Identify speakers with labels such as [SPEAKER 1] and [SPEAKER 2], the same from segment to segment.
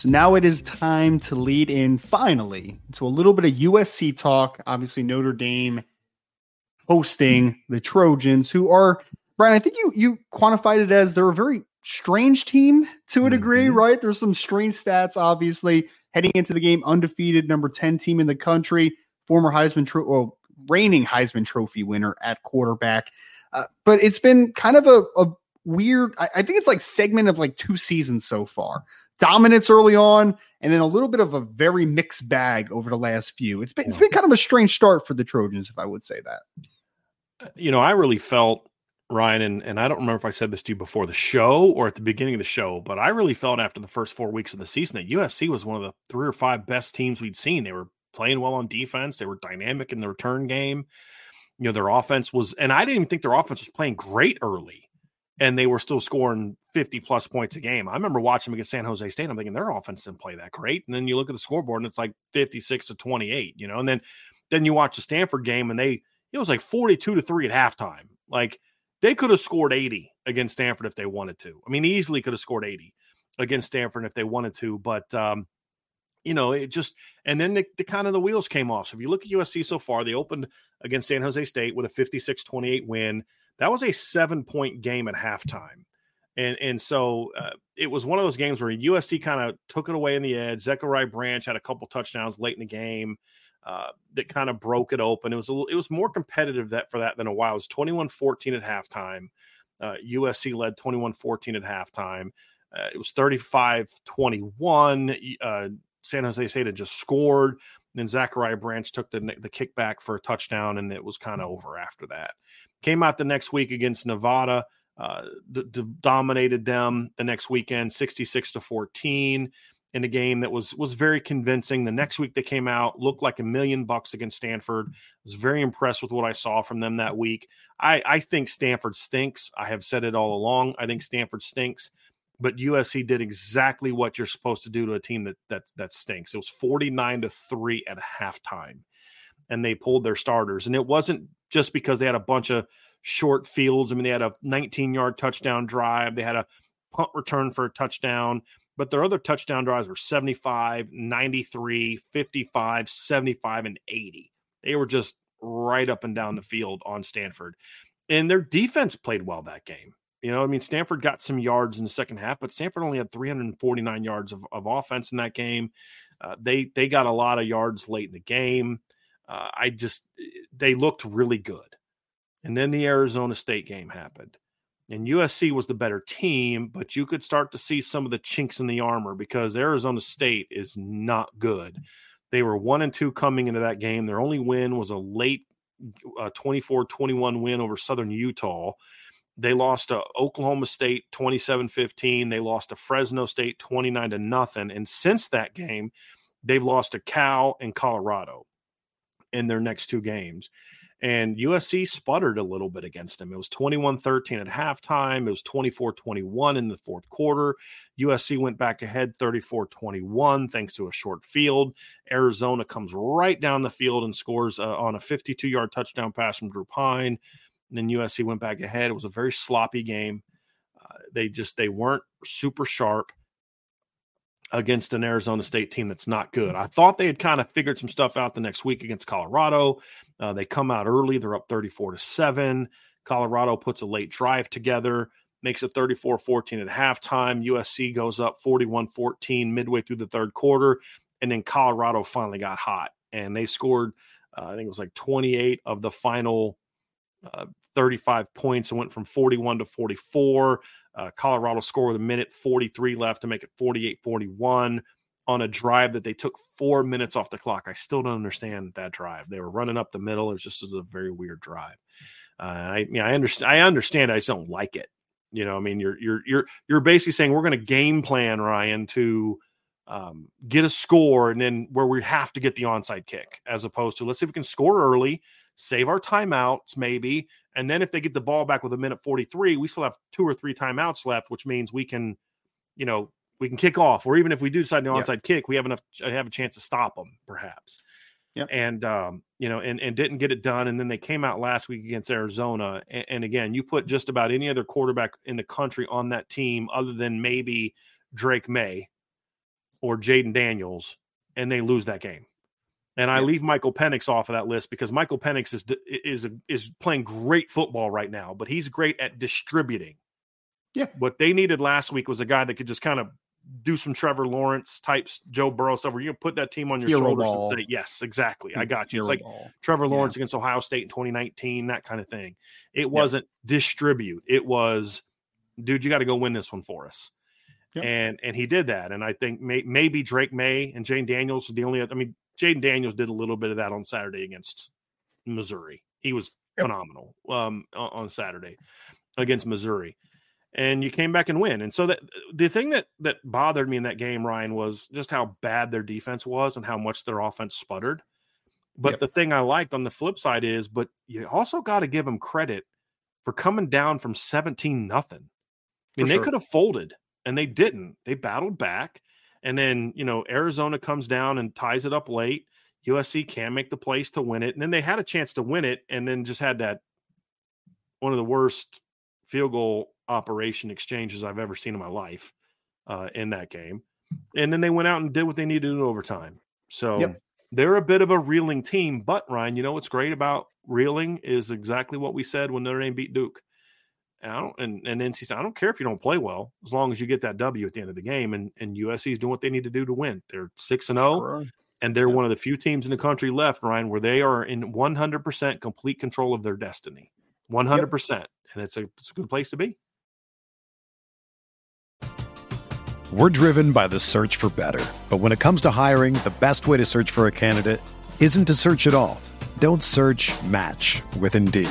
[SPEAKER 1] So now it is time to lead in finally to a little bit of USC talk. Obviously, Notre Dame hosting the Trojans, who are Brian. I think you you quantified it as they're a very strange team to a degree,
[SPEAKER 2] Mhm.
[SPEAKER 1] right? There's some strange stats, obviously, heading into the game, undefeated, number 10 team in the country, former Heisman Trophy, well, reigning Heisman Trophy winner at quarterback. Uh, but it's been kind of a, a weird, I, I think it's like segment of like two seasons so far. Dominance early on, and then a little bit of a very mixed bag over the last few. It's been it's been kind of a strange start for the Trojans, if I would say that.
[SPEAKER 2] Uh, you know, I really felt Ryan, and, and I don't remember if I said this to you before the show or at the beginning of the show, but I really felt after the first four weeks of the season that USC was one of the three or five best teams we'd seen. They were playing well on defense, they were dynamic in the return game. You know, their offense was, and I didn't even think their offense was playing great early, and they were still scoring 50 plus points a game. I remember watching them against San Jose State. I'm thinking their offense didn't play that great. And then you look at the scoreboard and it's like 56 to 28, you know, and then then you watch the Stanford game and they it was like 42 to 3 at halftime. Like they could have scored 80 against Stanford if they wanted to. I mean, easily could have scored 80 against Stanford if they wanted to, but um, you know, it just and then the, the kind of the wheels came off. So if you look at USC so far, they opened against San Jose State with a 56-28 win. That was a 7-point game at halftime. And and so uh, it was one of those games where USC kind of took it away in the edge. Zachariah Branch had a couple touchdowns late in the game uh, that kind of broke it open. It was a little, it was more competitive that for that than a while. It was 21-14 at halftime. Uh, USC led 21-14 at halftime. Uh, it was 35-21. Uh, San Jose State had just scored. Then Zachariah Branch took the the kickback for a touchdown, and it was kind of over after that. Came out the next week against Nevada, uh, d- d- dominated them the next weekend, sixty six to fourteen, in a game that was was very convincing. The next week they came out, looked like a million bucks against Stanford. I Was very impressed with what I saw from them that week. I I think Stanford stinks. I have said it all along. I think Stanford stinks but USC did exactly what you're supposed to do to a team that that that stinks. It was 49 to 3 at halftime. And they pulled their starters. And it wasn't just because they had a bunch of short fields. I mean, they had a 19-yard touchdown drive, they had a punt return for a touchdown, but their other touchdown drives were 75, 93, 55, 75 and 80. They were just right up and down the field on Stanford. And their defense played well that game. You know, I mean, Stanford got some yards in the second half, but Stanford only had 349 yards of, of offense in that game. Uh, they they got a lot of yards late in the game. Uh, I just they looked really good, and then the Arizona State game happened, and USC was the better team, but you could start to see some of the chinks in the armor because Arizona State is not good. They were one and two coming into that game. Their only win was a late uh, 24-21 win over Southern Utah. They lost to Oklahoma State 27-15. They lost to Fresno State 29 to nothing. And since that game, they've lost to Cal and Colorado in their next two games. And USC sputtered a little bit against them. It was 21 13 at halftime. It was 24 21 in the fourth quarter. USC went back ahead 34 21 thanks to a short field. Arizona comes right down the field and scores uh, on a 52 yard touchdown pass from Drew Pyne. Then USC went back ahead. It was a very sloppy game. Uh, they just they weren't super sharp against an Arizona State team that's not good. I thought they had kind of figured some stuff out the next week against Colorado. Uh, they come out early, they're up 34 to 7. Colorado puts a late drive together, makes it 34 14 at halftime. USC goes up 41 14 midway through the third quarter. And then Colorado finally got hot and they scored, uh, I think it was like 28 of the final uh, 35 points and went from 41 to 44. Uh, Colorado scored with a minute 43 left to make it 48 41 on a drive that they took four minutes off the clock. I still don't understand that drive. They were running up the middle. It was just a very weird drive. Uh, I mean, I understand. I understand. I just don't like it. You know, I mean, you're you're you're you're basically saying we're going to game plan Ryan to um, get a score, and then where we have to get the onside kick, as opposed to let's see if we can score early, save our timeouts maybe, and then if they get the ball back with a minute 43, we still have two or three timeouts left, which means we can, you know, we can kick off. Or even if we do decide the onside yeah. kick, we have enough have a chance to stop them, perhaps.
[SPEAKER 1] Yeah.
[SPEAKER 2] And um, you know, and and didn't get it done. And then they came out last week against Arizona. And, and again, you put just about any other quarterback in the country on that team, other than maybe Drake Maye or Jayden Daniels, and they lose that game. And I leave Michael Penix off of that list because Michael Penix is is is playing great football right now, but he's great at distributing.
[SPEAKER 1] Yeah.
[SPEAKER 2] What they needed last week was a guy that could just kind of do some Trevor Lawrence types, Joe Burrow stuff where you put that team on your Hero shoulders ball. and say, Yes, exactly. I mm, got you. Hero it's like ball. Trevor Lawrence yeah. against Ohio State in 2019, that kind of thing. It wasn't distribute. It was, dude, you got to go win this one for us. And and he did that. And I think may, maybe Drake Maye and Jayden Daniels are the only I mean, Jayden Daniels did a little bit of that on Saturday against Missouri. He was yep. phenomenal um, on Saturday against Missouri, and you came back and win. And so that the thing that that bothered me in that game, Ryan, was just how bad their defense was and how much their offense sputtered. But yep. the thing I liked on the flip side is, but you also got to give them credit for coming down from seventeen nothing. I mean, sure. they could have folded, and they didn't. They battled back and then, you know, Arizona comes down and ties it up late. USC can make the place to win it. And then they had a chance to win it and then just had that one of the worst field goal operation exchanges I've ever seen in my life uh, in that game. And then they went out and did what they needed to do in overtime. So yep. they're a bit of a reeling team. But Ryan, you know what's great about reeling is exactly what we said when Notre Dame beat Duke. And I don't and, and NC State, I don't care if you don't play well, as long as you get that W at the end of the game. And and USC is doing what they need to do to win. They're six and zero, oh, and they're yeah. one of the few teams in the country left, Ryan, where they are in one hundred percent complete control of their destiny. One hundred percent, and it's a it's a good place to be.
[SPEAKER 3] We're driven by the search for better, but when it comes to hiring, the best way to search for a candidate isn't to search at all. Don't search. Match with Indeed.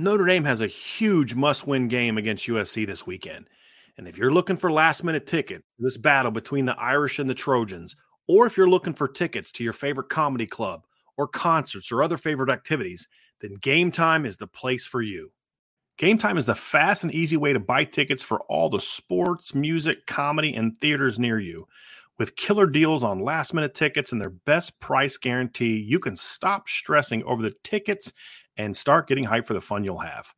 [SPEAKER 2] Notre Dame has a huge must win game against USC this weekend. And if you're looking for last minute ticket, to this battle between the Irish and the Trojans, or if you're looking for tickets to your favorite comedy club or concerts or other favorite activities, then Game Time is the place for you. Game Time is the fast and easy way to buy tickets for all the sports, music, comedy, and theaters near you. With killer deals on last minute tickets and their best price guarantee, you can stop stressing over the tickets and start getting hyped for the fun you'll have.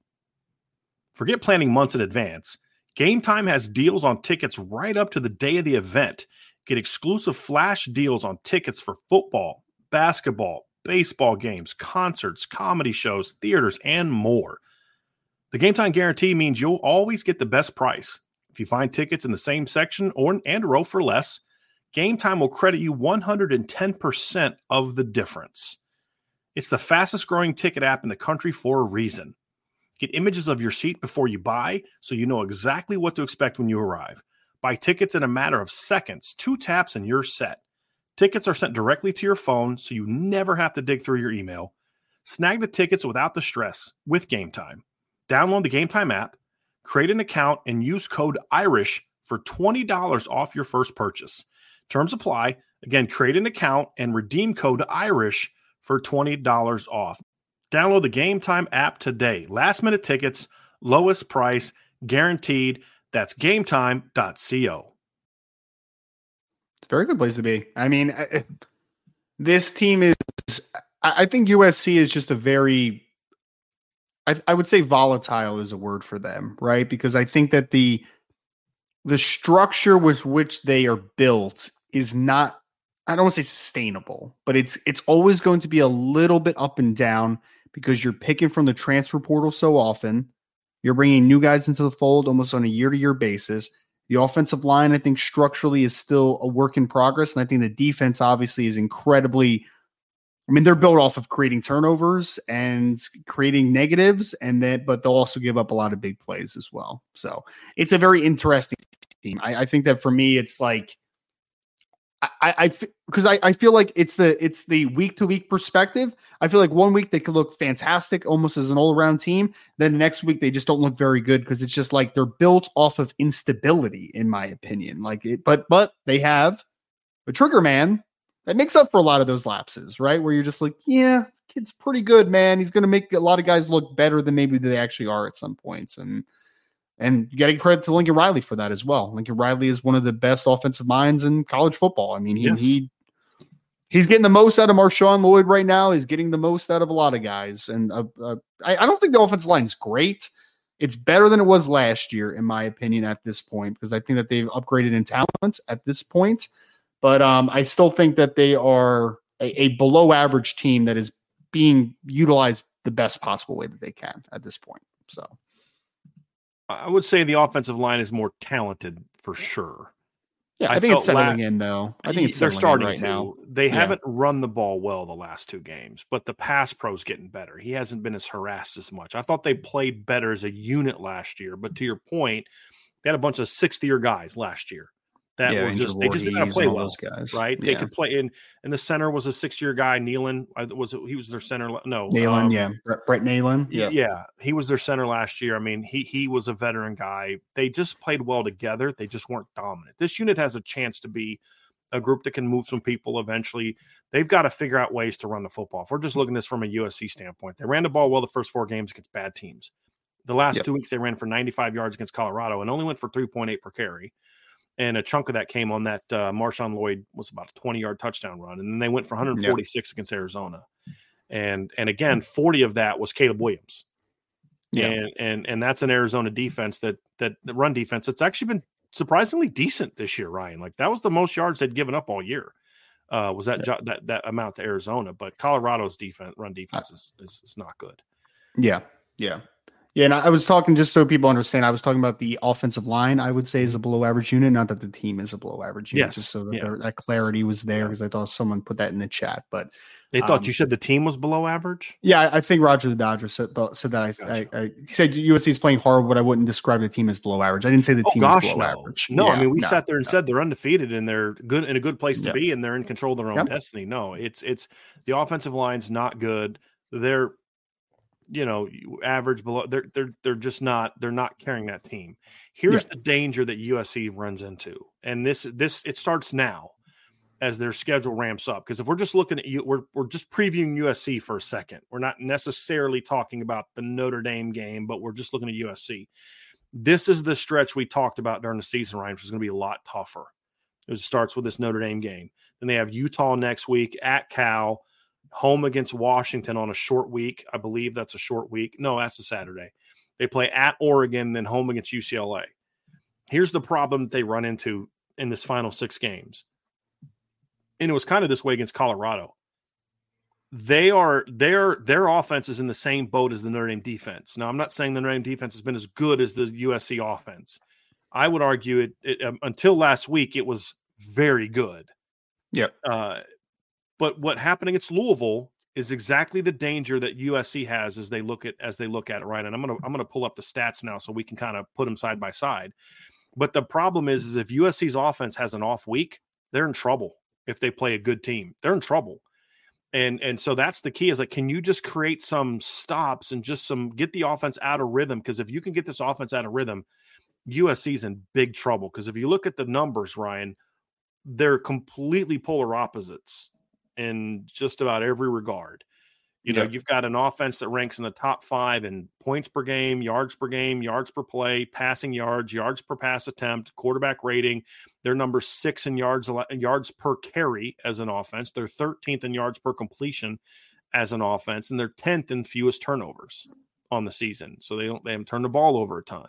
[SPEAKER 2] Forget planning months in advance. Game Time has deals on tickets right up to the day of the event. Get exclusive flash deals on tickets for football, basketball, baseball games, concerts, comedy shows, theaters, and more. The Game Time guarantee means you'll always get the best price. If you find tickets in the same section or and row for less, Game Time will credit you 110% of the difference. It's the fastest growing ticket app in the country for a reason. Get images of your seat before you buy so you know exactly what to expect when you arrive. Buy tickets in a matter of seconds, two taps, and you're set. Tickets are sent directly to your phone so you never have to dig through your email. Snag the tickets without the stress with Game Time. Download the Game Time app, create an account, and use code IRISH for $20 off your first purchase. Terms apply. Again, create an account and redeem code IRISH for $20 off. Download the Game Time app today. Last minute tickets, lowest price, guaranteed. That's gametime.co.
[SPEAKER 1] It's a very good place to be. I mean, this team is, I think USC is just a very, I, I would say volatile is a word for them, right? Because I think that the, the structure with which they are built is not I don't want to say sustainable, but it's it's always going to be a little bit up and down because you're picking from the transfer portal so often. You're bringing new guys into the fold almost on a year to year basis. The offensive line, I think, structurally is still a work in progress. And I think the defense obviously is incredibly, I mean, they're built off of creating turnovers and creating negatives, and then, but they'll also give up a lot of big plays as well. So it's a very interesting team. I, I think that for me, it's like, I, I because I, I feel like it's the it's the week to week perspective. I feel like one week they could look fantastic, almost as an all around team. Then the next week they just don't look very good because it's just like they're built off of instability, in my opinion. Like it, but but they have a trigger man that makes up for a lot of those lapses, right? Where you're just like, yeah, kid's pretty good, man. He's going to make a lot of guys look better than maybe they actually are at some points, and and getting credit to Lincoln Riley for that as well. Lincoln Riley is one of the best offensive minds in college football. I mean, he yes. he he's getting the most out of Marshawn Lloyd right now. He's getting the most out of a lot of guys, and uh, uh, I, I, don't think the offensive line is great. It's better than it was last year, in my opinion, at this point, because I think that they've upgraded in talent at this point. But um, I still think that they are a, a below average team that is being utilized the best possible way that they can at this point. So.
[SPEAKER 2] I would say the offensive line is more talented for sure.
[SPEAKER 1] Yeah, I, I think it's settling la- in though. I think it's
[SPEAKER 2] they're starting right to. now. They yeah. haven't run the ball well the last two games, but the pass pro's getting better. He hasn't been as harassed as much. I thought they played better as a unit last year, but to your point, they had a bunch of sixth year guys last year that yeah, were just they just didn't play well, those guys, right? Yeah. They could play in, and the center was a six year guy. Neilon was it he was their center? No,
[SPEAKER 1] Neilon, um, yeah, Brett Neilon,
[SPEAKER 2] yeah, yeah, he was their center last year. I mean, he he was a veteran guy. They just played well together. They just weren't dominant. This unit has a chance to be a group that can move some people eventually. They've got to figure out ways to run the football. If we're just looking at this from a USC standpoint, they ran the ball well the first four games against bad teams. The last yep. two weeks they ran for 95 yards against Colorado and only went for 3.8 per carry and a chunk of that came on that uh, Marshawn Lloyd was about a 20 yard touchdown run, and then they went for 146 against Arizona, and and again 40 of that was Caleb Williams, yeah. and and and that's an Arizona defense that that run defense it's actually been surprisingly decent this year, Ryan. Like that was the most yards they'd given up all year. Uh, was that yeah. that that amount to Arizona? But Colorado's defense run defense is, is, is not good.
[SPEAKER 1] Yeah, yeah. Yeah, and I was talking just so people understand. I was talking about the offensive line. I would say is a mm-hmm. below average unit, not that the team is a below average unit. Yes, just so that yeah. there, that clarity was there because I thought someone put that in the chat. But
[SPEAKER 2] they thought um, you said the team was below average.
[SPEAKER 1] Yeah, I, I think Roger the Dodger said, said that. I, gotcha. I, I, he said USC is playing hard, but I wouldn't describe the team as below average. I didn't say the oh, team gosh, is below
[SPEAKER 2] no.
[SPEAKER 1] average.
[SPEAKER 2] No, yeah, I mean we no, sat there and no. said they're undefeated and they're good in a good place to yep. be and they're in control of their own yep. destiny. No, it's it's the offensive line's not good. They're you know average below they're they're they're just not they're not carrying that team. Here's yeah. the danger that usc runs into and this this it starts now as their schedule ramps up because if we're just looking at you we're, we're just previewing usc for a second. We're not necessarily talking about the notre dame game but we're just looking at usc this is the stretch we talked about during the season ryan which is going to be a lot tougher. It starts with this Notre Dame game. Then they have Utah next week at Cal, home against Washington on a short week. I believe that's a short week. No, that's a Saturday. They play at Oregon, then home against UCLA. Here's the problem they run into in this final six games. And it was kind of this way against Colorado. They are their their offense is in the same boat as the Notre Dame defense. Now, I'm not saying the Notre Dame defense has been as good as the USC offense. I would argue it, it um, until last week it was very good.
[SPEAKER 1] Yep.
[SPEAKER 2] Uh, but what happened against Louisville is exactly the danger that USC has as they look at as they look at it, right? And I'm gonna I'm gonna pull up the stats now so we can kind of put them side by side. But the problem is, is if USC's offense has an off week, they're in trouble. If they play a good team, they're in trouble. And and so that's the key is like, can you just create some stops and just some get the offense out of rhythm? Because if you can get this offense out of rhythm, USC's in big trouble. Because if you look at the numbers, Ryan, they're completely polar opposites in just about every regard. You know, you've got an offense that ranks in the top five in points per game, yards per game, yards per play, passing yards, yards per pass attempt, quarterback rating. They're number six in yards yards per carry as an offense. They're 13th in yards per completion as an offense, and they're 10th in fewest turnovers on the season. So they don't they haven't turned the ball over a ton.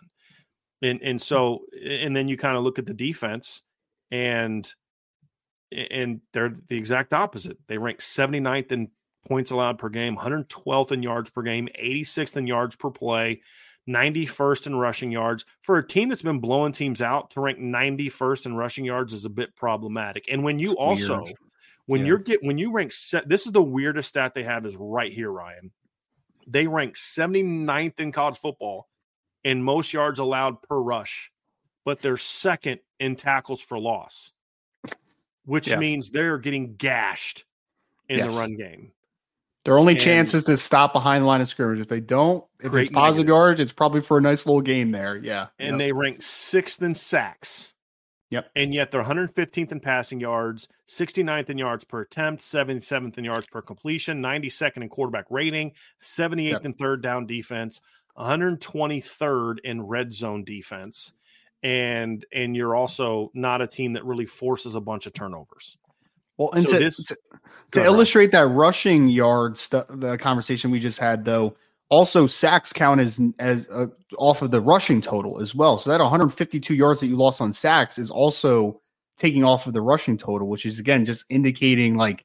[SPEAKER 2] And and hmm. so and then you kind of look at the defense and and they're the exact opposite. They rank 79th in points allowed per game, 112th in yards per game, 86th in yards per play, 91st in rushing yards. For a team that's been blowing teams out, to rank 91st in rushing yards is a bit problematic. And when you it's also weird. when yeah. you're get when you rank set, this is the weirdest stat they have is right here, Ryan. They rank 79th in college football in most yards allowed per rush, but they're second in tackles for loss, which yeah. means they're getting gashed in yes. the run game.
[SPEAKER 1] Their only and chance is to stop behind the line of scrimmage. If they don't, if it's positive negatives. yards, it's probably for a nice little game there. Yeah.
[SPEAKER 2] And yep. they rank sixth in sacks.
[SPEAKER 1] Yep.
[SPEAKER 2] And yet they're 115th in passing yards, 69th in yards per attempt, 77th in yards per completion, 92nd in quarterback rating, 78th yep. in third down defense, 123rd in red zone defense. And and you're also not a team that really forces a bunch of turnovers.
[SPEAKER 1] Well, and so to, this, to, to illustrate that rushing yards, the, the, conversation we just had, though, also sacks count as as uh, off of the rushing total as well. So that 152 yards that you lost on sacks is also taking off of the rushing total, which is again just indicating like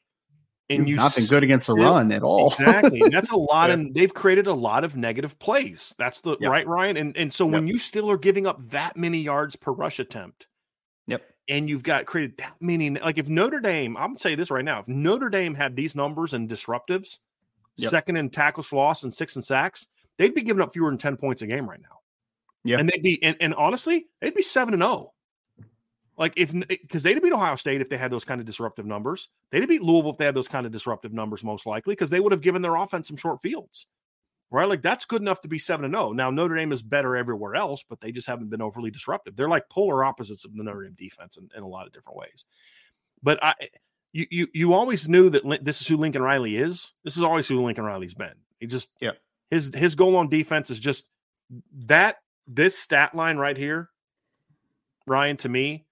[SPEAKER 1] and you nothing good against the run at all.
[SPEAKER 2] exactly. That's a lot, and they've created a lot of negative plays. That's the yep. right, Ryan. And and so yep. when you still are giving up that many yards per rush attempt,
[SPEAKER 1] yep,
[SPEAKER 2] and you've got created that many. Like if Notre Dame, I'm gonna say this right now, if Notre Dame had these numbers and disruptives, yep. second in tackles for loss and six in sacks, they'd be giving up fewer than 10 points a game right now.
[SPEAKER 1] Yeah.
[SPEAKER 2] And they'd be, and, and honestly, they'd be seven and oh. Like if, because they'd have beat Ohio State if they had those kind of disruptive numbers. They'd have beat Louisville if they had those kind of disruptive numbers, most likely, because they would have given their offense some short fields right? Like that's good enough to be seven and zero. Oh. Now Notre Dame is better everywhere else, but they just haven't been overly disruptive. They're like polar opposites of the Notre Dame defense in, in a lot of different ways. But I, eh, you, you, you always knew that this is who Lincoln Riley is. This is always who Lincoln Riley's been. He just,
[SPEAKER 1] yeah,
[SPEAKER 2] his his goal on defense is just that. This stat line right here, Ryan, to me,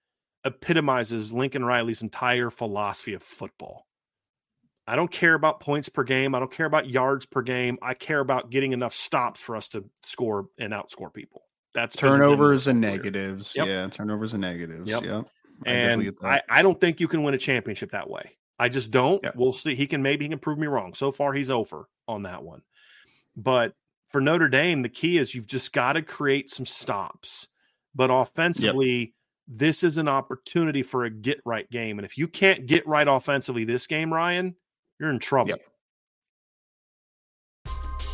[SPEAKER 2] epitomizes Lincoln Riley's entire philosophy of football. I don't care about points per game. I don't care about yards per game. I care about getting enough stops for us to score and outscore people. That's
[SPEAKER 1] turnovers and negatives. Yep. Yeah, turnovers and negatives. Yep. yep.
[SPEAKER 2] I and I, I, don't think you can win a championship that way. I just don't. Yep. We'll see. He can maybe he can prove me wrong. So far, he's over on that one. But for Notre Dame, the key is you've just got to create some stops. But offensively, this is an opportunity for a get right game. And if you can't get right offensively this game, Ryan, you're in trouble. Yep.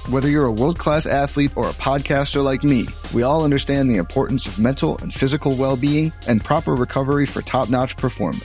[SPEAKER 4] Whether you're a world class athlete or a podcaster like me, we all understand the importance of mental and physical well being and proper recovery for top notch performance.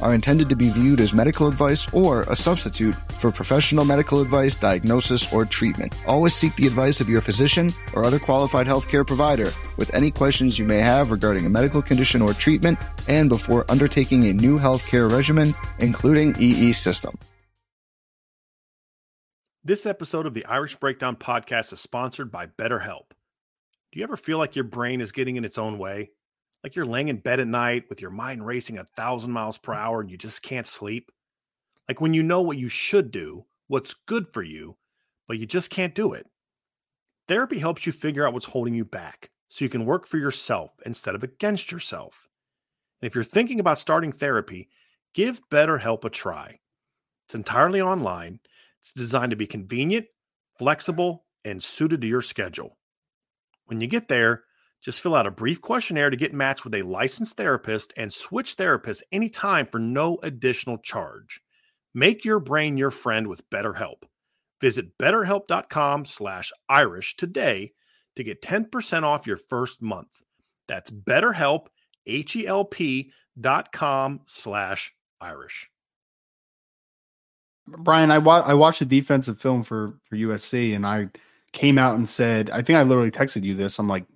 [SPEAKER 4] are intended to be viewed as medical advice or a substitute for professional medical advice, diagnosis, or treatment. Always seek the advice of your physician or other qualified healthcare provider with any questions you may have regarding a medical condition or treatment and before undertaking a new healthcare regimen, including EE system.
[SPEAKER 2] This episode of the Irish Breakdown podcast is sponsored by BetterHelp. Do you ever feel like your brain is getting in its own way? Like you're laying in bed at night with your mind racing a thousand miles per mm. hour and you just can't sleep? Like when you know what you should do, what's good for you, but you just can't do it? Therapy helps you figure out what's holding you back so you can work for yourself instead of against yourself. And if you're thinking about starting therapy, give BetterHelp a try. It's entirely online it's designed to be convenient, flexible, and suited to your schedule. When you get there, just fill out a brief questionnaire to get matched with a licensed therapist and switch therapists anytime for no additional charge. Make your brain your friend with BetterHelp. Visit betterhelp.com slash Irish today to get 10% off your first month. That's betterhelp, H-E-L-P dot com slash Irish.
[SPEAKER 1] Brian, I wa- I watched a defensive film for for USC, and I came out and said, I think I literally texted you this. I'm like,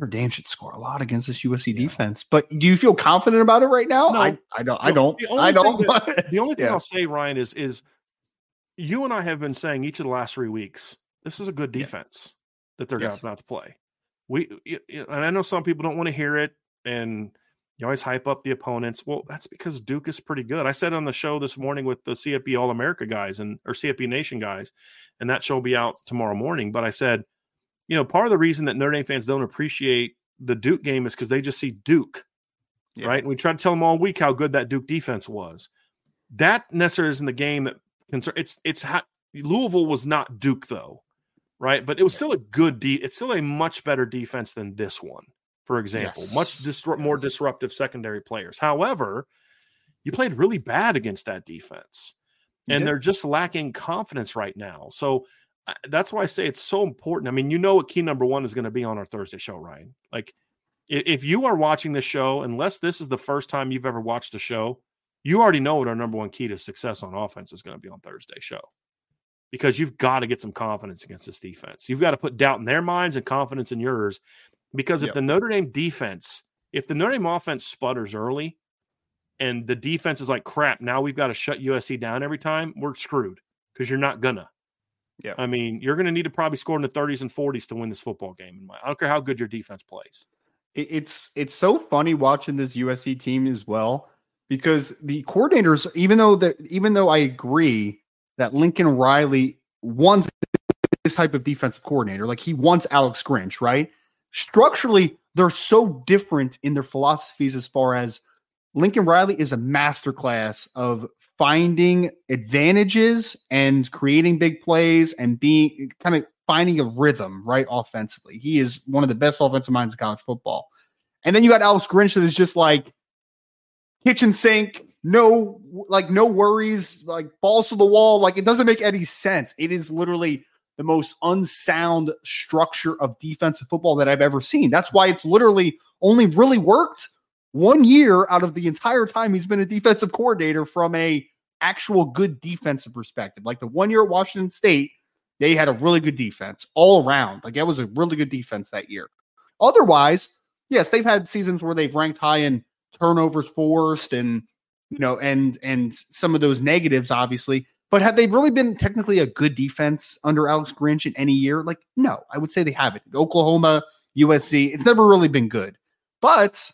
[SPEAKER 1] Notre Dame should score a lot against this USC yeah. defense. But do you feel confident about it right now?
[SPEAKER 2] No,
[SPEAKER 1] I, I don't. I don't. I don't.
[SPEAKER 2] That, the only thing yeah. I'll say, Ryan, is is you and I have been saying each of the last three weeks, this is a good defense yeah. that they're yes. about to play. We and I know some people don't want to hear it, and you always hype up the opponents. Well, that's because Duke is pretty good. I said on the show this morning with the CFB All America guys and or CFP Nation guys, and that show will be out tomorrow morning. But I said, you know, part of the reason that Notre Dame fans don't appreciate the Duke game is because they just see Duke, yeah. right? And we try to tell them all week how good that Duke defense was. That necessarily isn't the game that concern. It's it's Louisville was not Duke though, right? But it was still a good de- It's still a much better defense than this one for example, yes. much disru- more disruptive secondary players. However, you played really bad against that defense, and they're just lacking confidence right now. So that's why I say it's so important. I mean, you know what key number one is going to be on our Thursday show, Ryan. Like, if you are watching the show, unless this is the first time you've ever watched the show, you already know what our number one key to success on offense is going to be on Thursday show. Because you've got to get some confidence against this defense. You've got to put doubt in their minds and confidence in yours because if yep. the Notre Dame defense, if the Notre Dame offense sputters early and the defense is like crap, now we've got to shut USC down every time, we're screwed because you're not gonna. Yeah. I mean, you're going to need to probably score in the 30s and 40s to win this football game. I don't care how good your defense plays.
[SPEAKER 1] It's it's so funny watching this USC team as well because the coordinators, even though that even though I agree that Lincoln Riley wants this type of defensive coordinator, like he wants Alex Grinch, right? structurally, they're so different in their philosophies as far as Lincoln Riley is a masterclass of finding advantages and creating big plays and being kind of finding a rhythm right offensively. He is one of the best offensive minds in college football. And then you got Alex Grinch that is just like kitchen sink, no like no worries, like balls to the wall. Like it doesn't make any sense. It is literally the most unsound structure of defensive football that I've ever seen. That's why it's literally only really worked one year out of the entire time he's been a defensive coordinator from a actual good defensive perspective. Like the one year at Washington State, they had a really good defense all around. Like that was a really good defense that year. Otherwise, yes, they've had seasons where they've ranked high in turnovers forced and you know and and some of those negatives obviously but have they really been technically a good defense under Alex Grinch in any year? Like, no, I would say they haven't. Oklahoma, USC, it's never really been good. But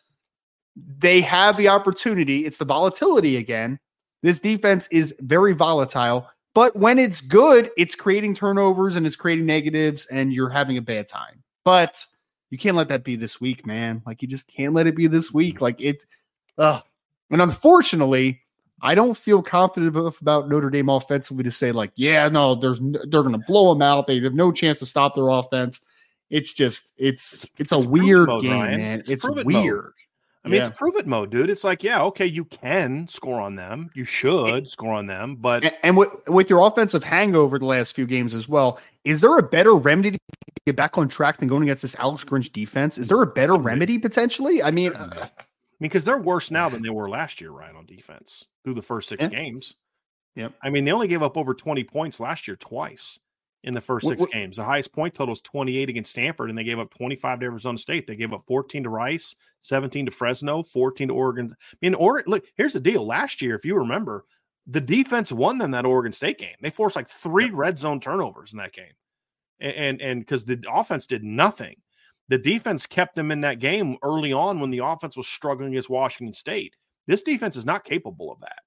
[SPEAKER 1] they have the opportunity. It's the volatility again. This defense is very volatile, but when it's good, it's creating turnovers and it's creating negatives, and you're having a bad time. But you can't let that be this week, man. Like, you just can't let it be this week. Like, it, uh, and unfortunately, I don't feel confident enough about Notre Dame offensively to say like, yeah, no, there's they're going to blow them out. They have no chance to stop their offense. It's just it's it's, it's a weird mode, game, Ryan. man. It's, it's weird. Mode.
[SPEAKER 2] I mean,
[SPEAKER 1] Yeah.
[SPEAKER 2] it's prove it mode, dude. It's like, yeah, okay, you can score on them. You should score on them, but
[SPEAKER 1] And, and with, with your offensive hangover the last few games as well, is there a better remedy to get back on track than going against this Alex Grinch defense? Is there a better remedy potentially? I mean, uh,
[SPEAKER 2] because they're worse now than they were last year, Ryan, on defense through the first six
[SPEAKER 1] Yeah.
[SPEAKER 2] games.
[SPEAKER 1] Yep.
[SPEAKER 2] I mean, they only gave up over 20 points last year twice in the first six
[SPEAKER 1] wh-
[SPEAKER 2] games. The highest point total is 28 against Stanford, and they gave up 25 to Arizona State. They gave up 14 to Rice, 17 to Fresno, 14 to Oregon. I mean, Oregon, look, here's the deal. Last year, if you remember, the defense won them that Oregon State game. They forced like three red zone turnovers in that game. And and because the offense did nothing. The defense kept them in that game early on when the offense was struggling against Washington State. This defense is not capable of that.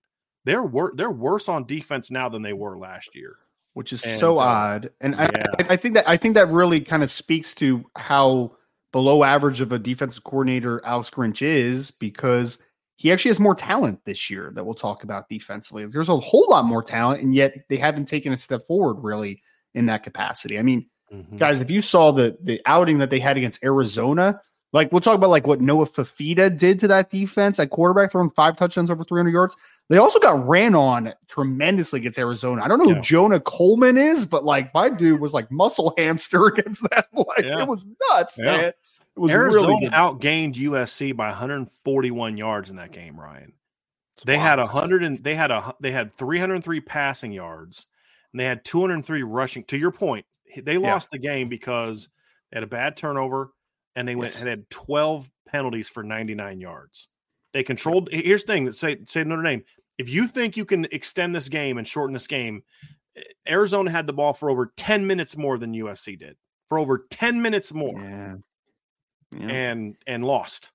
[SPEAKER 2] They're wor- they're worse on defense now than they were last year.
[SPEAKER 1] Which is
[SPEAKER 2] And,
[SPEAKER 1] so
[SPEAKER 2] uh,
[SPEAKER 1] odd. And I,
[SPEAKER 2] yeah.
[SPEAKER 1] I, I think that I think that really kind of speaks to how below average of a defensive coordinator Alex Grinch is because he actually has more talent this year that we'll talk about defensively. There's a whole lot more talent, and yet they haven't taken a step forward really in that capacity. I mean,
[SPEAKER 2] Mhm.
[SPEAKER 1] guys, if you saw the the outing that they had against Arizona, like we'll talk about like what Noah Fifita did to that defense at quarterback, throwing five touchdowns over 300 yards. They also got ran on tremendously against Arizona. I don't know
[SPEAKER 2] Yeah.
[SPEAKER 1] who Jonah Coleman is, but like my dude was like muscle hamster against that. Like
[SPEAKER 2] Yeah.
[SPEAKER 1] it was nuts,
[SPEAKER 2] Yeah.
[SPEAKER 1] man. It was
[SPEAKER 2] Arizona
[SPEAKER 1] really good.
[SPEAKER 2] outgained USC by 141 yards in that game, Ryan. They had a hundred and they had a they had 303 passing yards and they had 203 rushing. To your point, they lost the game because they had a bad turnover and they went
[SPEAKER 1] Yes.
[SPEAKER 2] and had 12 penalties for 99 yards. They controlled. Here's the thing: say say Notre Dame. If you think you can extend this game and shorten this game, eh, Arizona had the ball for over 10 minutes more than USC did. For over 10 minutes more
[SPEAKER 1] Yeah. Yeah.
[SPEAKER 2] and and lost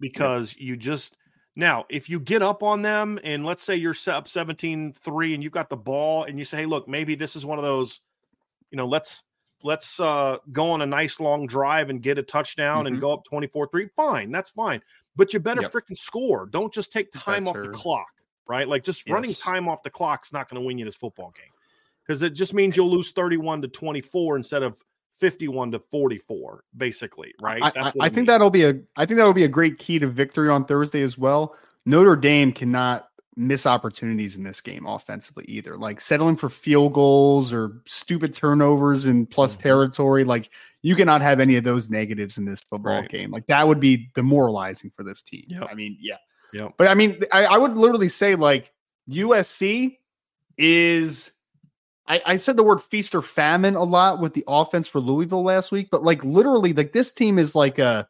[SPEAKER 2] because you just now if you get up on them and let's say you're set up 17-3 and you've got the ball and you say hey look maybe this is one of those you know let's let's uh go on a nice long drive and get a touchdown and
[SPEAKER 1] Mhm.
[SPEAKER 2] go up 24-3 fine that's fine but you better
[SPEAKER 1] Yep.
[SPEAKER 2] freaking score don't just take time off the clock right like just running time off the clock's not going to win you this football game because it just means you'll lose 31 to 24 instead of 51 to 44 basically right
[SPEAKER 1] I,
[SPEAKER 2] That's
[SPEAKER 1] I,
[SPEAKER 2] what
[SPEAKER 1] I think
[SPEAKER 2] means.
[SPEAKER 1] that'll be a I think that'll be a great key to victory on Thursday as well. Notre Dame cannot miss opportunities in this game offensively either. Like settling for field goals or stupid turnovers in plus
[SPEAKER 2] Mhm.
[SPEAKER 1] territory. Like you cannot have any of those negatives in this football
[SPEAKER 2] Right.
[SPEAKER 1] game. Like that would be demoralizing for this team.
[SPEAKER 2] Yep.
[SPEAKER 1] I mean, yeah.
[SPEAKER 2] Yep.
[SPEAKER 1] But I mean, I, I would literally say like USC is I, I said the word feast or famine a lot with the offense for Louisville last week, but like literally, like this team is like a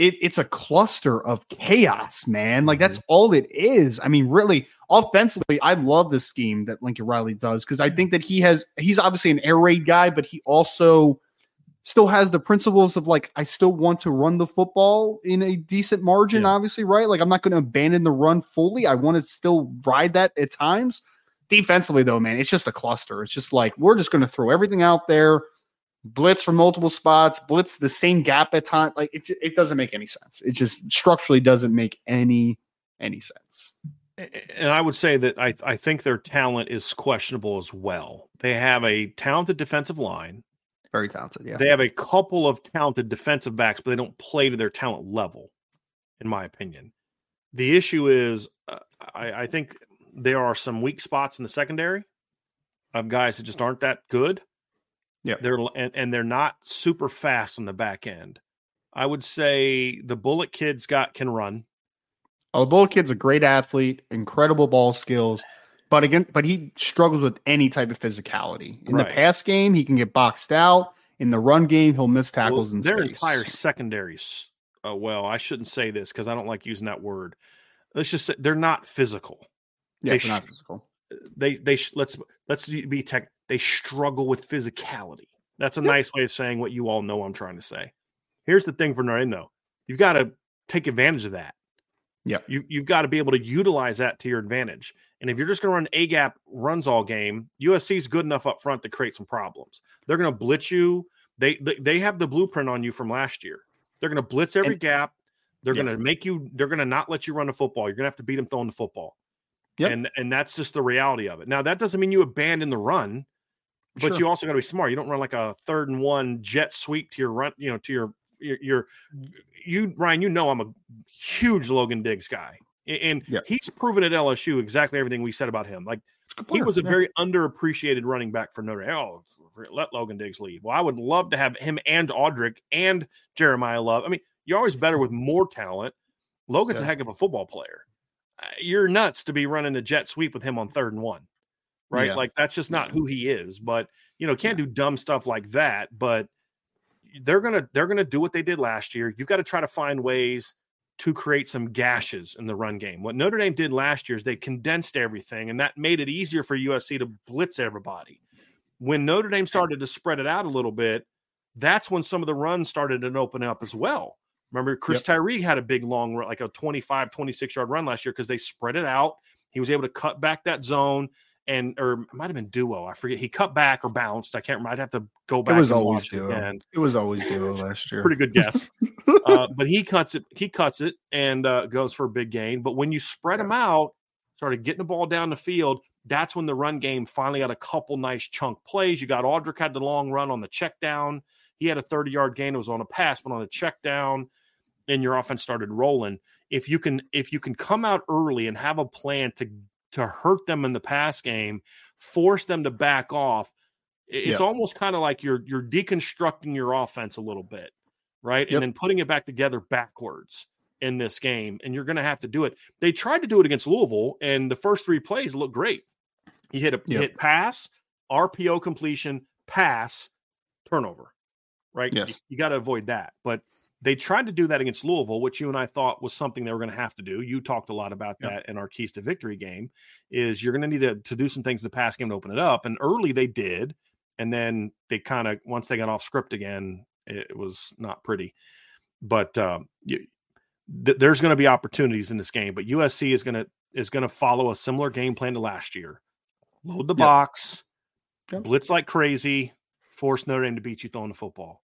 [SPEAKER 1] it, it's a cluster of chaos, man. Like that's mm-hmm. all it is. I mean, really, offensively, I love the scheme that Lincoln Riley does because I mm-hmm. think that he has he's obviously an air raid guy, but he also still has the principles of like I still want to run the football in a decent margin,
[SPEAKER 2] Yeah.
[SPEAKER 1] obviously, right? Like I'm not going to abandon the run fully. I want to still ride that at times. Defensively, though, man, it's just a cluster. It's just like we're just going to throw everything out there, blitz from multiple spots, blitz the same gap at time. Like it, it doesn't make any sense. It just structurally doesn't make any any sense.
[SPEAKER 2] and I would say that I, I think their talent is questionable as well. They have a talented defensive line.
[SPEAKER 1] Very talented, yeah.
[SPEAKER 2] They have a couple of talented defensive backs, but they don't play to their talent level, in my opinion. The issue is, uh, I, I think there are some weak spots in the secondary of guys that just aren't that good.
[SPEAKER 1] Yeah.
[SPEAKER 2] they're and, and they're not super fast on the back end. I would say the Bullock kids got can run.
[SPEAKER 1] Oh, the Bull kid's a great athlete, incredible ball skills, but again, but he struggles with any type of physicality. In
[SPEAKER 2] Right.
[SPEAKER 1] the pass game, he can get boxed out. In the run game, he'll miss
[SPEAKER 2] Well,
[SPEAKER 1] tackles in
[SPEAKER 2] their
[SPEAKER 1] space.
[SPEAKER 2] entire secondaries. Uh, well, I shouldn't say this because I don't like using that word. Let's just say they're not physical.
[SPEAKER 1] yeah,
[SPEAKER 2] they
[SPEAKER 1] they're not physical.
[SPEAKER 2] They they let's let's be tech. They struggle with physicality. That's a nice way of saying what you all know I'm trying to say. Here's the thing for Dame though. You've got to take advantage of that.
[SPEAKER 1] Yeah.
[SPEAKER 2] You you've got to be able to utilize that to your advantage. And if you're just going to run A gap runs all game, USC's good enough up front to create some problems. They're going to blitz you. They, they they have the blueprint on you from last year. They're going to blitz every
[SPEAKER 1] And-
[SPEAKER 2] gap. They're
[SPEAKER 1] Yeah.
[SPEAKER 2] going to make you. They're going to not let you run the football. You're going to have to beat them throwing the football.
[SPEAKER 1] Yep.
[SPEAKER 2] And and that's just the reality of it. Now that doesn't mean you abandon the run, but
[SPEAKER 1] Sure.
[SPEAKER 2] you also got to be smart. You don't run like a third and one jet sweep to your run, you know, to your you're, you're Ryan. You know I'm a huge Logan Diggs guy, and
[SPEAKER 1] Yep.
[SPEAKER 2] he's proven at LSU exactly everything we said about him. Like he was a
[SPEAKER 1] yeah.
[SPEAKER 2] very underappreciated running back for Notre Dame. Oh, let Logan Diggs leave. Well, I would love to have him and Audric and Jeremiyah Love. I mean, you're always better with more talent. Logan's a heck of a football player. You're nuts to be running a jet sweep with him on third and one, right?
[SPEAKER 1] Yeah.
[SPEAKER 2] Like that's just not who he is. But you know, can't do dumb stuff like that. But they're gonna they're gonna do what they did last year. You've got to try to find ways to create some gashes in the run game. What Notre Dame did last year is they condensed everything, and that made it easier for USC to blitz everybody. When Notre Dame started to spread it out a little bit, that's when some of the runs started to open up as well. Remember, Chris Tyree had a big long run, like a 25, 26 yard run last year because they spread it out. He was able to cut back that zone and, or it might have been duo. I forget. He cut back or bounced. I can't remember. I'd have to go back.
[SPEAKER 1] It was
[SPEAKER 2] and
[SPEAKER 1] always
[SPEAKER 2] it
[SPEAKER 1] duo.
[SPEAKER 2] again
[SPEAKER 1] It was always duo last year.
[SPEAKER 2] pretty good guess. uh, but he cuts it. He cuts it and uh, goes for a big gain. But when you spread them out, started getting the ball down the field. That's when the run game finally got a couple nice chunk plays. You got Audric had the long run on the check down. He had a 30 yard gain. It was on a pass, but on a check down, and your offense started rolling. If you can, if you can come out early and have a plan to to hurt them in the pass game, force them to back off. It's
[SPEAKER 1] Yeah.
[SPEAKER 2] almost kind of like you're you're deconstructing your offense a little bit, right?
[SPEAKER 1] Yep.
[SPEAKER 2] And then putting it back together backwards in this game, and you're going to have to do it. They tried to do it against Louisville, and the first three plays looked great. You hit a
[SPEAKER 1] Yep.
[SPEAKER 2] hit pass, RPO completion, pass, turnover, right?
[SPEAKER 1] Yes.
[SPEAKER 2] You, you got to avoid that. But they tried to do that against Louisville, which you and I thought was something they were going to have to do. You talked a lot about that in our keys to victory game. Is you're going to need to, to do some things in the pass game to open it up, and early they did, and then they kind of once they got off script again, it, it was not pretty. But um, you, th- there's going to be opportunities in this game, but USC is going to is going to follow a similar game plan to last year. Load the
[SPEAKER 1] Yep.
[SPEAKER 2] box,
[SPEAKER 1] Yep.
[SPEAKER 2] blitz like crazy, force Notre Dame to beat you throwing the football.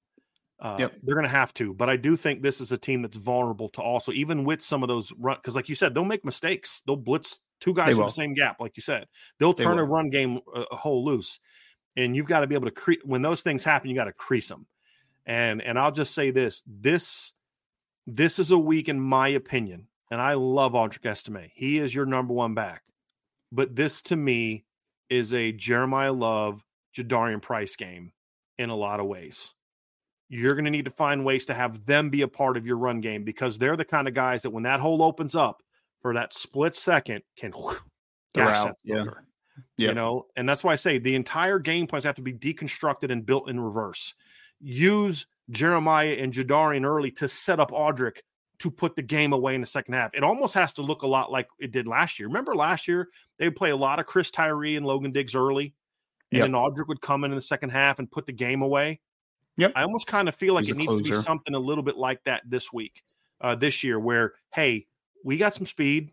[SPEAKER 2] Uh,
[SPEAKER 1] Yep.
[SPEAKER 2] They're going to have to, but I do think this is a team that's vulnerable to also, even with some of those run, because like you said, they'll make mistakes. They'll blitz two guys from the same gap, like you said. They'll
[SPEAKER 1] They
[SPEAKER 2] turn a run game a, a hole loose, and you've got to be able to create. When those things happen, you got to crease them. And and I'll just say this: this this is a week, in my opinion, and I love Audric Estime. He is your number one back, but this to me is a Jeremiyah Love, Jadarian Price game in a lot of ways. You're going to need to find ways to have them be a part of your run game because they're the kind of guys that when that hole opens up for that split second can
[SPEAKER 1] They're
[SPEAKER 2] gash
[SPEAKER 1] out, yeah. Yep.
[SPEAKER 2] You know, and that's why I say the entire game plans have to be deconstructed and built in reverse. Use Jeremiyah and Jadarian early to set up Audric to put the game away in the second half. It almost has to look a lot like it did last year. Remember last year they would play a lot of Chris Tyree and Logan Diggs early, and
[SPEAKER 1] Yep.
[SPEAKER 2] then Audric would come in in the second half and put the game away.
[SPEAKER 1] Yep.
[SPEAKER 2] I almost kind of feel like
[SPEAKER 1] He's
[SPEAKER 2] it needs to be something a little bit like that this week, uh, this year, where hey, we got some speed,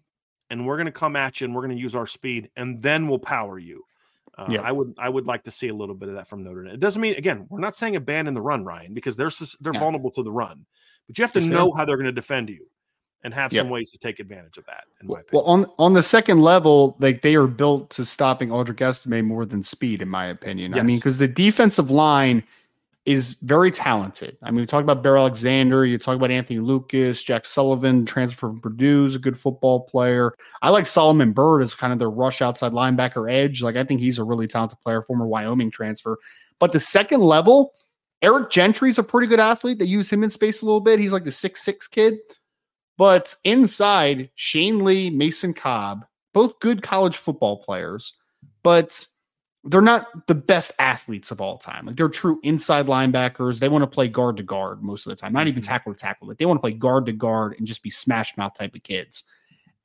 [SPEAKER 2] and we're going to come at you, and we're going to use our speed, and then we'll power you. Uh,
[SPEAKER 1] Yeah.
[SPEAKER 2] I would I would like to see a little bit of that from Notre Dame. It doesn't mean again we're not saying abandon the run, Ryan, because they're they're
[SPEAKER 1] Yeah.
[SPEAKER 2] vulnerable to the run, but you have to
[SPEAKER 1] Yes,
[SPEAKER 2] know how they're going to defend you, and have
[SPEAKER 1] Yep.
[SPEAKER 2] some ways to take advantage of that. In my
[SPEAKER 1] Well, on on the second level, like they are built to stopping Audric Estime more than speed, in my opinion. I mean, because the defensive line is very talented. I mean, we talk about Bear Alexander, you talk about Anthony Lucas, Jack Sullivan, transfer from Purdue, is a good football player. I like Solomon Byrd as kind of their rush outside linebacker edge. Like, I think he's a really talented player, former Wyoming transfer. But the second level, Eric Gentry's a pretty good athlete. They use him in space a little bit. He's like the six six kid. But inside, Shane Lee, Mason Cobb, both good college football players, but they're not the best athletes of all time. Like they're true inside linebackers. They want to play guard to guard most of the time, not even
[SPEAKER 2] Mhm.
[SPEAKER 1] tackle to tackle. Like they want to play guard to guard and just be smash mouth type of kids.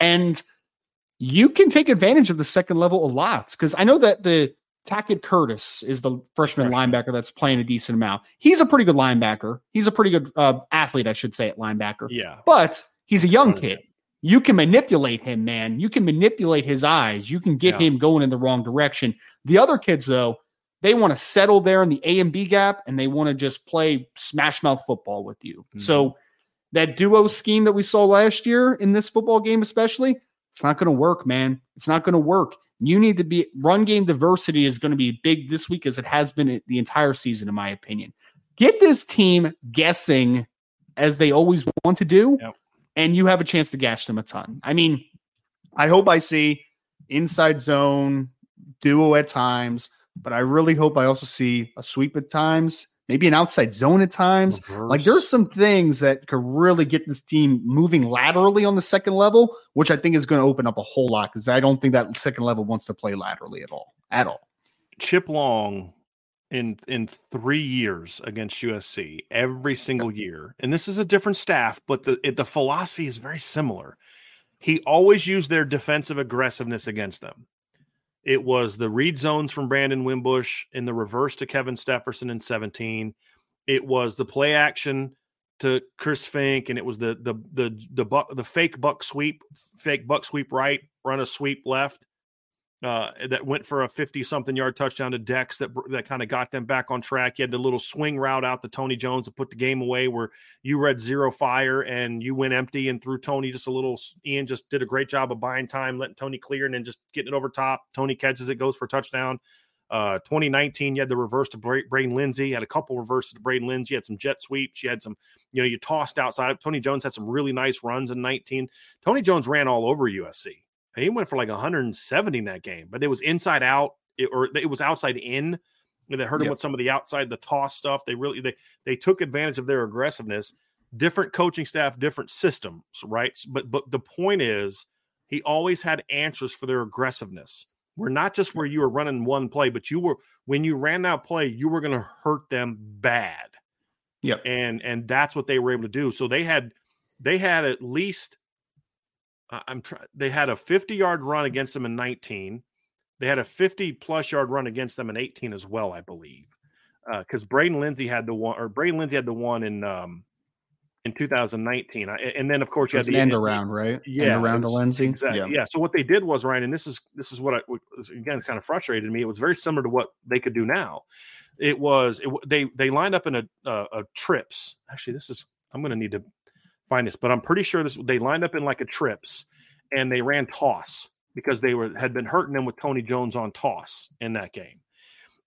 [SPEAKER 1] And you can take advantage of the second level a lot because I know that the Tackett Curtis is the freshman,
[SPEAKER 2] Freshman.
[SPEAKER 1] linebacker that's playing a decent amount. He's a pretty good linebacker. He's a pretty good uh, athlete, I should say, at linebacker
[SPEAKER 2] yeah,
[SPEAKER 1] but he's a young kid. You can manipulate him, man. You can manipulate his eyes. You can get
[SPEAKER 2] Yeah.
[SPEAKER 1] him going in the wrong direction. The other kids, though, they want to settle there in the A and B gap and they want to just play smash mouth football with you.
[SPEAKER 2] Mhm.
[SPEAKER 1] So that duo scheme that we saw last year in this football game, especially, it's not going to work, man. It's not going to work. You need to be run game diversity is going to be big this week as it has been the entire season, in my opinion. Get this team guessing as they always want to do,
[SPEAKER 2] Yep.
[SPEAKER 1] And you have a chance to gash them a ton. I mean, I hope I see inside zone duo at times, but I really hope I also see a sweep at times, maybe an outside zone at times. Like there's some things that could really get this team moving laterally on the second level, which I think is going to open up a whole lot because I don't think that second level wants to play laterally at all. At all.
[SPEAKER 2] Chip Long in in three years against USC every single year, and this is a different staff, but the it, the philosophy is very similar. He always used their defensive aggressiveness against them. It was the read zones from Brandon Wimbush in the reverse to Kevin Stepherson in 17. It was the play action to Chris Finke, and it was the the the the buck the fake buck sweep, fake buck sweep right, run a sweep left uh, that went for a 50 something yard touchdown to Dex that that kind of got them back on track. You had the little swing route out to Tony Jones to put the game away where you read zero fire and you went empty and threw Tony just a little. Ian just did a great job of buying time, letting Tony clear and then just getting it over top. Tony catches it, goes for a touchdown. Uh, 2019, you had the reverse to Bra- Braden Lenzy. You had a couple reverses to Braden Lenzy. You had some jet sweeps. You had some, you know, you tossed outside. Tony Jones had some really nice runs in 19. Tony Jones ran all over USC. He went for like 170 in that game, but it was inside out it, or it was outside in. They hurt him
[SPEAKER 1] Yep.
[SPEAKER 2] with some of the outside, the toss stuff. They really they they took advantage of their aggressiveness. Different coaching staff, different systems, right? But but the point is, he always had answers for their aggressiveness. We're not just where you were running one play, but you were when you ran that play, you were going to hurt them bad
[SPEAKER 1] Yep.
[SPEAKER 2] and and that's what they were able to do. So they had they had at least I'm trying. They had a 50 yard run against them in 19. They had a 50 plus yard run against them in 18 as well, I believe, because Braden Lenzy had the one, or Braden Lenzy had the one in um in 2019. I, and then of course you had the
[SPEAKER 1] end around, right?
[SPEAKER 2] yeah,
[SPEAKER 1] end around to Lenzy.
[SPEAKER 2] Exactly. Yeah. So what they did was Ryan, and this is this is what I was again kind of frustrated me. It was very similar to what they could do now. It was it, they they lined up in a a, a trips. Actually, this is I'm going to need to find this, but I'm pretty sure this they lined up in like a trips, and they ran toss because they were had been hurting them with Tony Jones on toss in that game.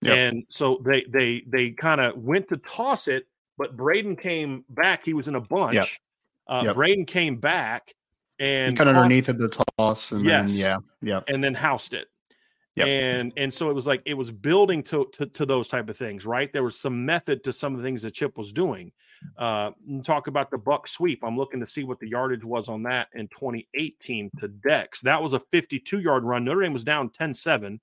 [SPEAKER 1] Yep.
[SPEAKER 2] And so they they they kind of went to toss it, but Braden came back. He was in a bunch. Uh,
[SPEAKER 1] Yep.
[SPEAKER 2] Braden came back and
[SPEAKER 1] And cut underneath of the toss, and
[SPEAKER 2] Yes.
[SPEAKER 1] then yeah, yeah,
[SPEAKER 2] and then housed it.
[SPEAKER 1] Yep.
[SPEAKER 2] And and so it was like it was building to, to to those type of things, right? There was some method to some of the things that Chip was doing. Uh, talk about the buck sweep. I'm looking to see what the yardage was on that in 2018 to Dex. That was a 52 yard run. Notre Dame was down 10-7.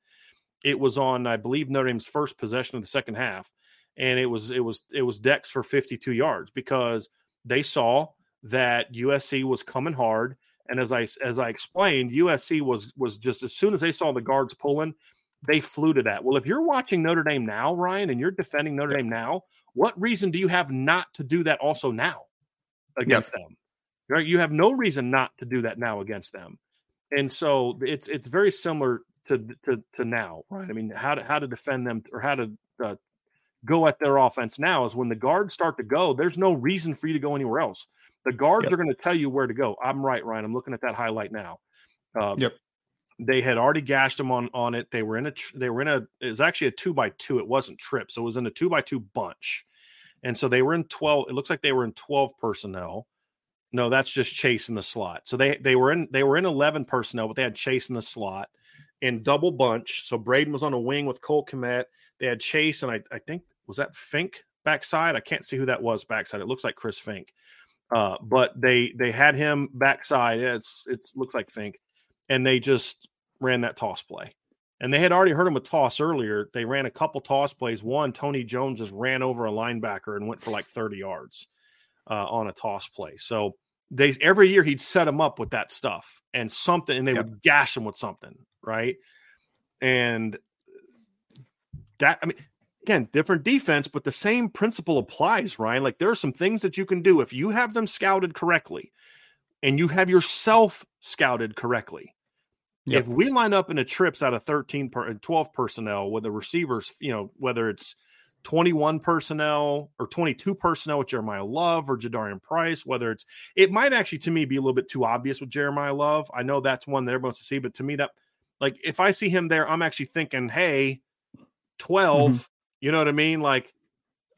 [SPEAKER 2] It was on, I believe, Notre Dame's first possession of the second half, and it was it was it was Dex for 52 yards because they saw that USC was coming hard. And as I as I explained, USC was was just as soon as they saw the guards pulling, they flew to that. Well, if you're watching Notre Dame now, Ryan, and you're defending Notre Dame now, what reason do you have not to do that also now against them? Right? You have no reason not to do that now against them. And so it's it's very similar to to to now, right? I mean, how to how to defend them or how to uh, go at their offense now is when the guards start to go. There's no reason for you to go anywhere else. The guards
[SPEAKER 1] Yep.
[SPEAKER 2] are going to tell you where to go. I'm right, Ryan. I'm looking at that highlight now. Uh,
[SPEAKER 1] Yep.
[SPEAKER 2] They had already gashed them on on it. They were in a they were in a it was actually a two by two. It wasn't trip, so it was in a two by two bunch, and so they were in twelve. It looks like they were in twelve personnel. No, that's just Chase in the slot. So they they were in they were in eleven personnel, but they had Chase in the slot in double bunch. So Braden was on a wing with Cole Kmet. They had Chase and I I think was that Fink backside. I can't see who that was backside. It looks like Chris Finke. Uh, but they they had him backside. Yeah, it's it looks like Fink, and they just ran that toss play. And they had already heard him with toss earlier. They ran a couple toss plays. One, Tony Jones just ran over a linebacker and went for like 30 yards uh, on a toss play. So they every year he'd set him up with that stuff and something, and they
[SPEAKER 1] Yep.
[SPEAKER 2] would gash him with something, right? And that I mean, again, different defense, but the same principle applies, Ryan. Like there are some things that you can do if you have them scouted correctly and you have yourself scouted correctly.
[SPEAKER 1] Yep.
[SPEAKER 2] If we line up in a trips out of 13 per uh, 12 personnel with the receivers, you know, whether it's 21 personnel or 22 personnel with Jeremiyah Love or Jadarian Price, whether it's it might actually to me be a little bit too obvious with Jeremiyah Love. I know that's one that everyone wants to see, but to me that like if I see him there, I'm actually thinking, hey, 12, mm-hmm. you know what I mean? Like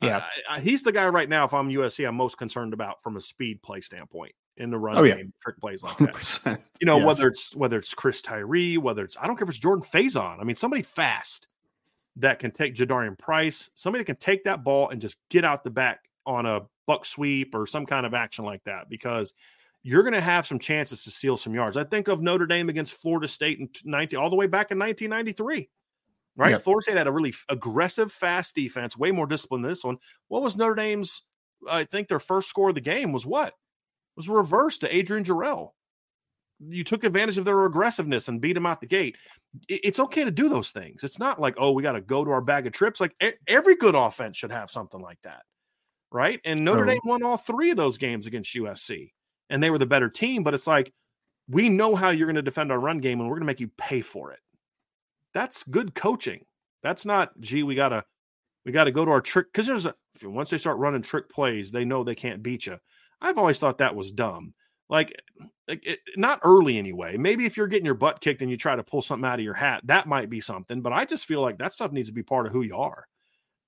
[SPEAKER 1] Yeah,
[SPEAKER 2] I, I, he's the guy right now. If I'm USC, I'm most concerned about from a speed play standpoint in the run
[SPEAKER 1] Oh, yeah.
[SPEAKER 2] game, trick plays like that.
[SPEAKER 1] 100%.
[SPEAKER 2] You know,
[SPEAKER 1] Yes.
[SPEAKER 2] whether it's whether it's Chris Tyree, whether it's I don't care if it's Jordan Faison. I mean, somebody fast that can take Jadarian Price, somebody that can take that ball and just get out the back on a buck sweep or some kind of action like that, because you're going to have some chances to steal some yards. I think of Notre Dame against Florida State in 19, all the way back in 1993. Right,
[SPEAKER 1] Yeah.
[SPEAKER 2] Florida State had a really aggressive, fast defense, way more disciplined than this one. What was Notre Dame's? I think their first score of the game was what? Was reversed to Adrian Jarrell. You took advantage of their aggressiveness and beat them out the gate. It's okay to do those things. It's not like, oh, we got to go to our bag of trips. Like every good offense should have something like that. Right. And Notre
[SPEAKER 1] Oh.
[SPEAKER 2] Dame won all three of those games against USC, and they were the better team. But it's like, we know how you're going to defend our run game, and we're going to make you pay for it. That's good coaching. That's not, gee, we got to. We got to go to our trick because there's a once they start running trick plays, they know they can't beat you. I've always thought that was dumb. Like, like it, not early anyway. Maybe if you're getting your butt kicked and you try to pull something out of your hat, that might be something. But I just feel like that stuff needs to be part of who you are,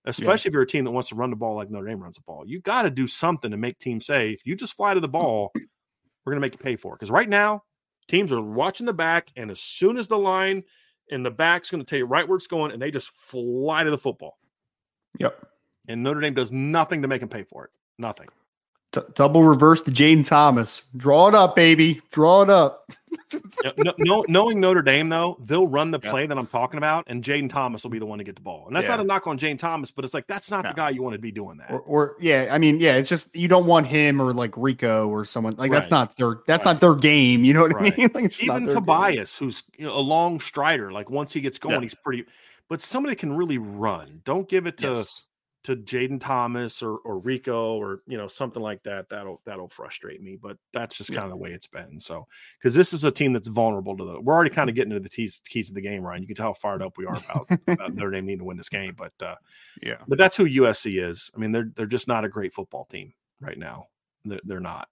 [SPEAKER 2] especially if you're a team that wants to run the ball like Notre Dame runs the ball. You got to do something to make teams say, if you just fly to the mm. ball, we're going to make you pay for it. Because right now, teams are watching the back, and as soon as the line in the back's going to tell you right where it's going, and they just fly to the football.
[SPEAKER 1] Yep.
[SPEAKER 2] And Notre Dame does nothing to make them pay for it. Nothing.
[SPEAKER 1] D- double reverse to Jayden Thomas. Draw it up, baby. Draw it up.
[SPEAKER 2] No, no, knowing Notre Dame though, they'll run the
[SPEAKER 1] Yeah.
[SPEAKER 2] play that I'm talking about, and Jayden Thomas will be the one to get the ball. And that's
[SPEAKER 1] Yeah.
[SPEAKER 2] not a knock on Jayden Thomas, but it's like that's not
[SPEAKER 1] No.
[SPEAKER 2] the guy you want to be doing that.
[SPEAKER 1] Or, or yeah, I mean, yeah, it's just you don't want him or like Rico or someone like that's not their that's
[SPEAKER 2] Right.
[SPEAKER 1] not their game. You know what
[SPEAKER 2] Right.
[SPEAKER 1] I mean? Like,
[SPEAKER 2] Even
[SPEAKER 1] their game.
[SPEAKER 2] Tobias, who's you know, a long strider, like once he gets going,
[SPEAKER 1] Yeah.
[SPEAKER 2] he's pretty. But somebody can really run. Don't give it to
[SPEAKER 1] Yes.
[SPEAKER 2] To Jayden Thomas or or Rico or you know something like that. That'll that'll frustrate me. But that's just
[SPEAKER 1] Yeah.
[SPEAKER 2] kind of the way it's been. So because this is a team that's vulnerable to the. We're already kind of getting into the keys keys of the game, Ryan. You can tell how fired up we are about, about Notre Dame needing to win this game. But uh,
[SPEAKER 1] Yeah.
[SPEAKER 2] but that's who USC is. I mean, they're they're just not a great football team right now. They're, they're not.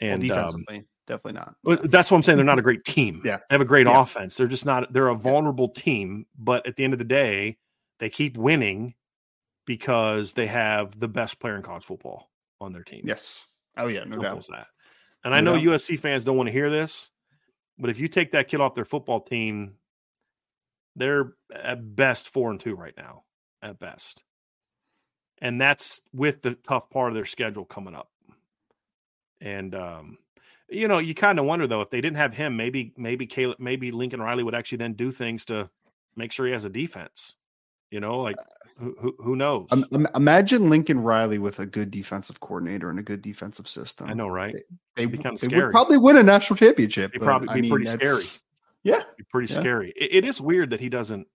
[SPEAKER 1] Well,
[SPEAKER 2] And um,
[SPEAKER 1] definitely not.
[SPEAKER 2] well, that's what I'm saying. They're not a great team.
[SPEAKER 1] Yeah.
[SPEAKER 2] They have a great
[SPEAKER 1] Yeah.
[SPEAKER 2] offense. They're just not, they're a vulnerable team. But at the end of the day, they keep winning because they have the best player in college football on their team.
[SPEAKER 1] Yes. Oh yeah, no doubt.
[SPEAKER 2] that. And I know
[SPEAKER 1] doubt.
[SPEAKER 2] USC fans don't want to hear this, but if you take that kid off their football team, they're at best four and two right now, at best. And that's with the tough part of their schedule coming up. And um, you know, you kind of wonder though if they didn't have him, maybe maybe Caleb, maybe Lincoln Riley would actually then do things to make sure he has a defense. You know, like who who, who knows?
[SPEAKER 1] Um, imagine Lincoln Riley with a good defensive coordinator and a good defensive system.
[SPEAKER 2] I know, right?
[SPEAKER 1] They,
[SPEAKER 2] It'd be
[SPEAKER 1] they
[SPEAKER 2] scary.
[SPEAKER 1] would probably win a national championship.
[SPEAKER 2] It'd
[SPEAKER 1] but,
[SPEAKER 2] probably
[SPEAKER 1] I
[SPEAKER 2] be
[SPEAKER 1] mean,
[SPEAKER 2] pretty scary.
[SPEAKER 1] Yeah.
[SPEAKER 2] be pretty
[SPEAKER 1] Yeah.
[SPEAKER 2] scary. It, it is weird that he doesn't.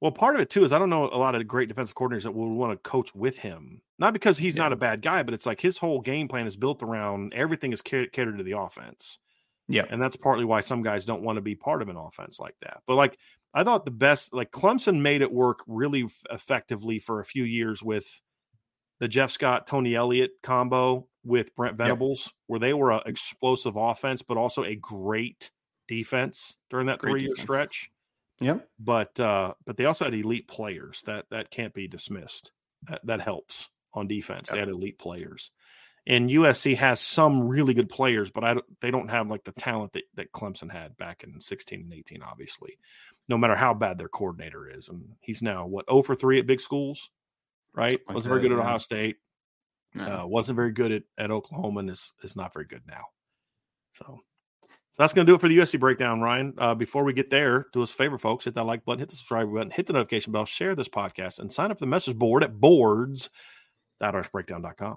[SPEAKER 2] Well, part of it too is I don't know a lot of great defensive coordinators that will want to coach with him. Not because he's
[SPEAKER 1] Yeah.
[SPEAKER 2] not a bad guy, but it's like his whole game plan is built around everything is catered to the offense,
[SPEAKER 1] Yeah.
[SPEAKER 2] and that's partly why some guys don't want to be part of an offense like that. But like I thought the best, like Clemson made it work really f- effectively for a few years with the Jeff Scott Tony Elliott combo with Brent Venables, where they were an explosive offense, but also a great defense during that three year stretch.
[SPEAKER 1] Yep.
[SPEAKER 2] But uh, but they also had elite players that that can't be dismissed. That, that helps on defense. They had elite players, and USC has some really good players, but I don't, they don't have like the talent that, that Clemson had back in sixteen and eighteen. Obviously, no matter how bad their coordinator is, and he's now what zero for three at big schools, right?
[SPEAKER 1] Like
[SPEAKER 2] wasn't very good at
[SPEAKER 1] yeah.
[SPEAKER 2] Ohio State. Uh, wasn't very good at, at Oklahoma, and is is not very good now. So. So that's going to do it for the USC breakdown, Ryan. Uh, before we get there, do us a favor, folks. Hit that like button, hit the subscribe button, hit the notification bell, share this podcast, and sign up for the message board at boards.irishbreakdown.com.